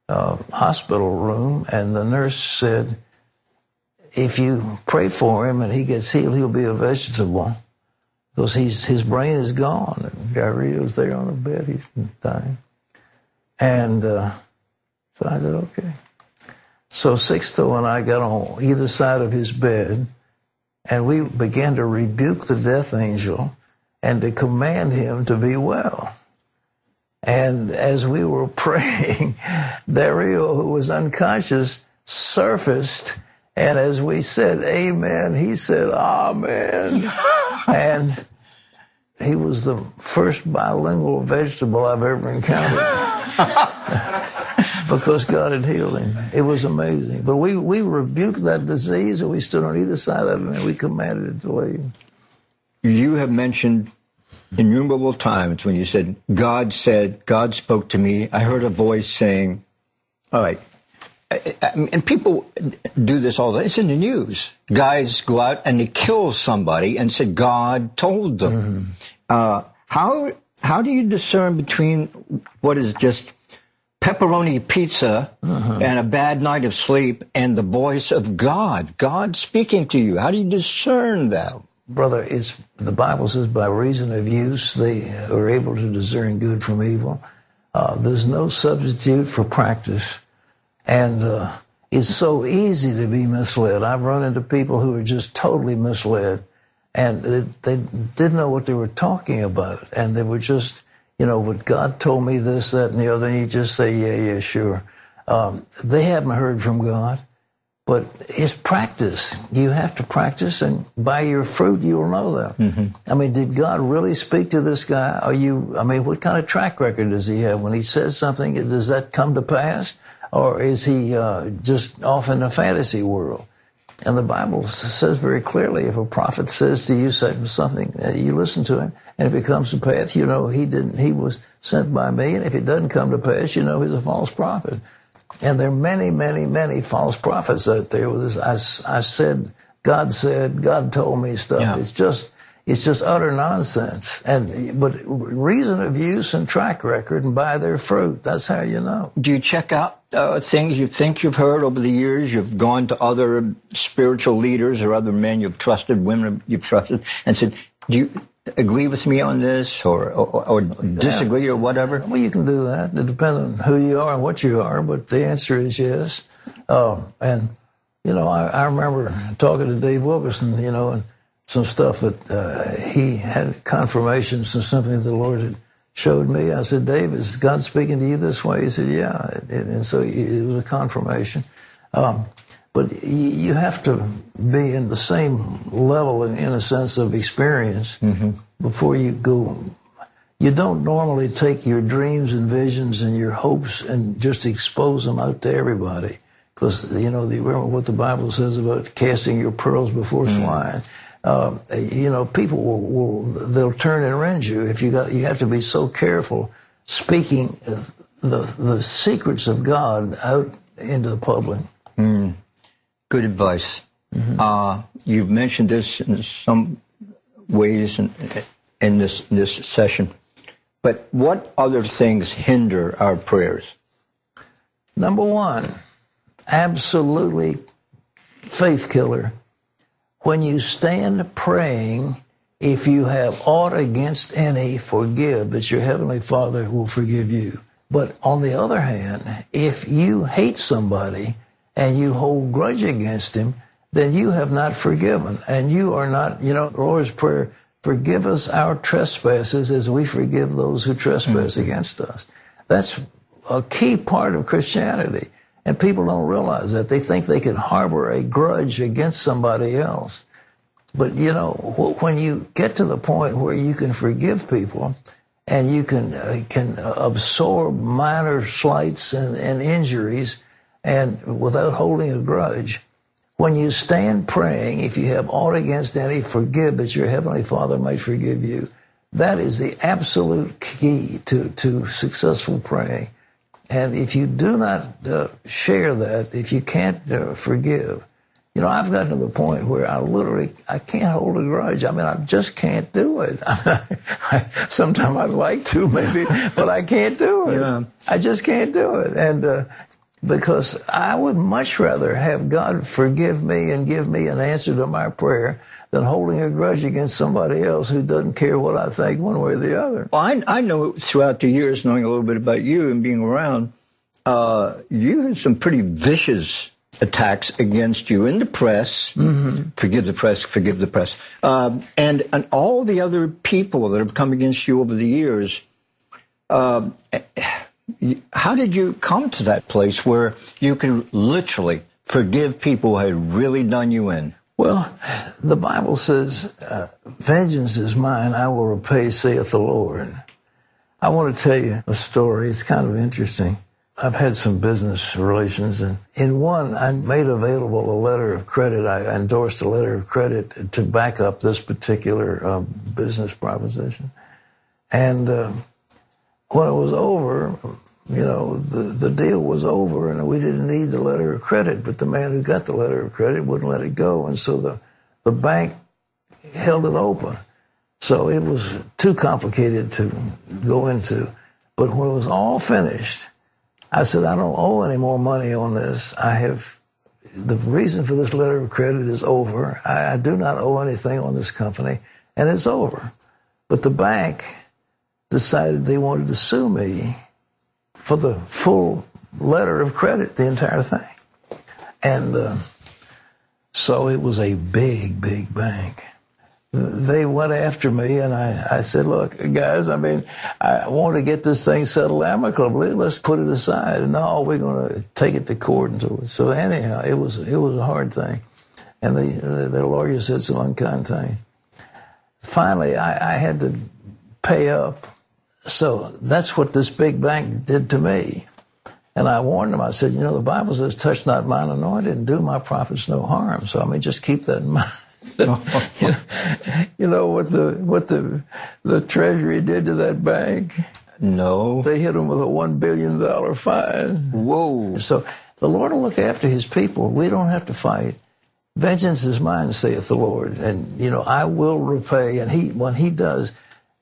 uh, hospital room, and the nurse said, "If you pray for him and he gets healed, he'll be a vegetable." Because he's his brain is gone. And Dario's there on the bed, he's dying. And uh, so I said, okay. So Sixto and I got on either side of his bed, and we began to rebuke the death angel and to command him to be well. And as we were praying, Dario, who was unconscious, surfaced. And as we said, Amen, he said, Amen. and he was the first bilingual vegetable I've ever encountered. because God had healed him. It was amazing. But we, we rebuked that disease and we stood on either side of it and we commanded it to leave. You have mentioned innumerable times when you said, God said, God spoke to me. I heard a voice saying, all right. And people do this all the time. It's in the news. Guys go out and they kill somebody and said God told them. Mm-hmm. Uh, how how do you discern between what is just pepperoni pizza uh-huh. and a bad night of sleep and the voice of God, God speaking to you? How do you discern that? Brother, it's the Bible says by reason of use they are able to discern good from evil. Uh, there's no substitute for practice, and uh, it's so easy to be misled. I've run into people who are just totally misled, and they, they didn't know what they were talking about, and they were just, you know, what God told me this, that, and the other, and you just say, yeah, yeah, sure. Um, they haven't heard from God. But it's practice. You have to practice, and by your fruit, you'll know that. Mm-hmm. I mean, did God really speak to this guy? Are you? I mean, what kind of track record does he have when he says something? Does that come to pass, or is he uh, just off in a fantasy world? And the Bible says very clearly, if a prophet says to you something, uh, you listen to him, and if it comes to pass, you know he didn't. He was sent by me, and if it doesn't come to pass, you know he's a false prophet. And there are many, many, many false prophets out there with this. I, I said, God said, God told me stuff. Yeah. It's just, it's just utter nonsense. And, but reason of use and track record and by their fruit. That's how you know. Do you check out uh, things you think you've heard over the years? You've gone to other spiritual leaders or other men you've trusted, women you've trusted, and said, do you, agree with me on this or, or, or disagree yeah. or whatever? Well, you can do that. It depends on who you are and what you are, but the answer is yes. Um, and, you know, I, I, remember talking to Dave Wilkerson, you know, and some stuff that uh, he had confirmations and something that the Lord had showed me. I said, Dave, is God speaking to you this way? He said, yeah. And so it was a confirmation. Um, but you have to be in the same level in, a sense of experience mm-hmm. before you go. You don't normally take your dreams and visions and your hopes and just expose them out to everybody. Because, you know, the, remember what the Bible says about casting your pearls before mm-hmm. swine. Um, you know, people will, will, they'll turn and rend you if you got, you have to be so careful speaking the, the secrets of God out into the public. Mm. Good advice. Mm-hmm. Uh, you've mentioned this in some ways in, in this this session, but what other things hinder our prayers? Number one, absolutely faith killer. When you stand praying, if you have aught against any, forgive, that your heavenly Father will forgive you. But on the other hand, if you hate somebody, and you hold grudge against him, then you have not forgiven. And you are not, you know, the Lord's Prayer, forgive us our trespasses as we forgive those who trespass mm-hmm. against us. That's a key part of Christianity. And people don't realize that. They think they can harbor a grudge against somebody else. But you know, when you get to the point where you can forgive people and you can, uh, can absorb minor slights and, and injuries and without holding a grudge. When you stand praying, if you have aught against any, forgive that your heavenly Father might forgive you. That is the absolute key to, to successful praying. And if you do not uh, share that, if you can't uh, forgive, you know, I've gotten to the point where I literally I can't hold a grudge. I mean, I just can't do it. Sometimes I'd like to, maybe, but I can't do it. Yeah. I just can't do it. And uh, because I would much rather have God forgive me and give me an answer to my prayer than holding a grudge against somebody else who doesn't care what I think one way or the other. Well, I, I know throughout the years, knowing a little bit about you and being around, uh, you had some pretty vicious attacks against you in the press. Mm-hmm. Forgive the press, forgive the press. Um, and, and all the other people that have come against you over the years. Um, how did you come to that place where you can literally forgive people who had really done you in? Well, the Bible says, uh, vengeance is mine, I will repay, saith the Lord. I want to tell you a story. It's kind of interesting. I've had some business relations, and in one, I made available a letter of credit. I endorsed a letter of credit to back up this particular um, business proposition. And uh, when it was over, you know, the, the deal was over and we didn't need the letter of credit, but the man who got the letter of credit wouldn't let it go. And so the, the bank held it open. So it was too complicated to go into. But when it was all finished, I said, I don't owe any more money on this. I have, the reason for this letter of credit is over. I, I do not owe anything on this company and it's over. But the bank decided they wanted to sue me for the full letter of credit, the entire thing. And uh, so it was a big, big bank. They went after me, and I, I said, Look, guys, I mean, I want to get this thing settled amicably. Let's put it aside. No, we're going to take it to court. And so, so anyhow, it was, it was a hard thing. And the, the lawyer said some unkind things. Finally, I, I had to pay up so that's what this big bank did to me. And I warned them. I said, you know, the Bible says, touch not mine anointed and do my prophets no harm. So I mean, just keep that in mind. you, know, you know what the what the the Treasury did to that bank? No. They hit them with a one billion dollar fine. Whoa. So the Lord will look after His people. We don't have to fight. Vengeance is mine, saith the Lord, and you know I will repay. And He when He does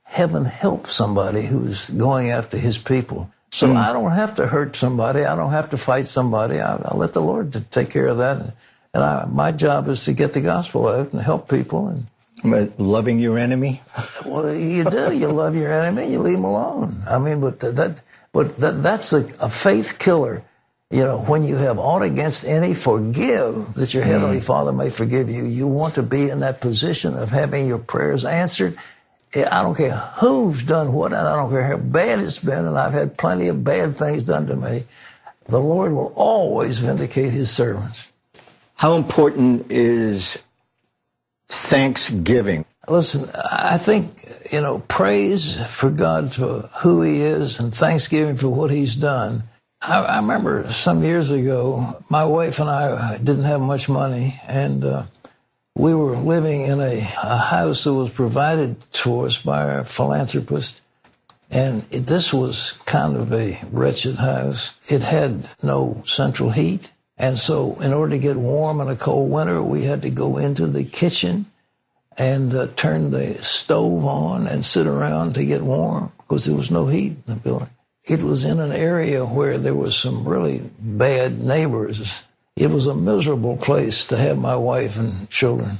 heaven help somebody who's going after his people. So mm. I don't have to hurt somebody. I don't have to fight somebody. I, I let the Lord to take care of that. And I, my job is to get the gospel out and help people. And loving your enemy. well, you do. You love your enemy. You leave them alone. I mean, but that, but that, that's a, a faith killer. You know, when you have aught against any, forgive that your heavenly mm. Father may forgive you. You want to be in that position of having your prayers answered I don't care who's done what, and I don't care how bad it's been, and I've had plenty of bad things done to me. The Lord will always vindicate his servants. How important is thanksgiving? Listen, I think, you know, praise for God for who he is and thanksgiving for what he's done. I, I remember some years ago, my wife and I didn't have much money, and uh, we were living in a, a house that was provided to us by a philanthropist. And it, this was kind of a wretched house. It had no central heat. And so, in order to get warm in a cold winter, we had to go into the kitchen and uh, turn the stove on and sit around to get warm because there was no heat in the building. It was in an area where there was some really bad neighbors it was a miserable place to have my wife and children.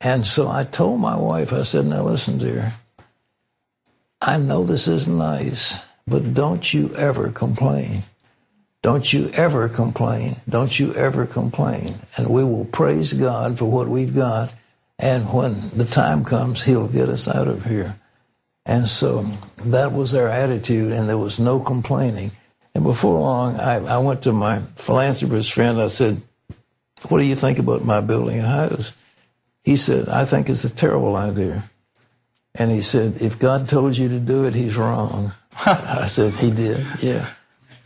And so I told my wife, I said, now listen, dear, I know this isn't nice, but don't you ever complain. Don't you ever complain. Don't you ever complain. And we will praise God for what we've got. And when the time comes, He'll get us out of here. And so that was our attitude, and there was no complaining. And before long, I, I went to my philanthropist friend. I said, What do you think about my building a house? He said, I think it's a terrible idea. And he said, If God told you to do it, he's wrong. I said, He did, yeah.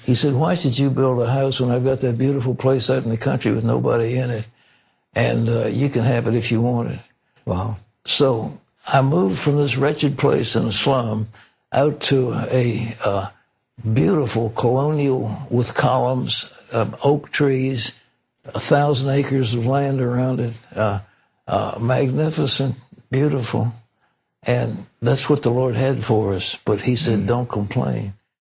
He said, Why should you build a house when I've got that beautiful place out in the country with nobody in it? And uh, you can have it if you want it. Wow. So I moved from this wretched place in a slum out to a uh, beautiful colonial with columns, um, oak trees, a thousand acres of land around it, uh, uh, magnificent, beautiful. And that's what the Lord had for us. But He said, mm. don't complain.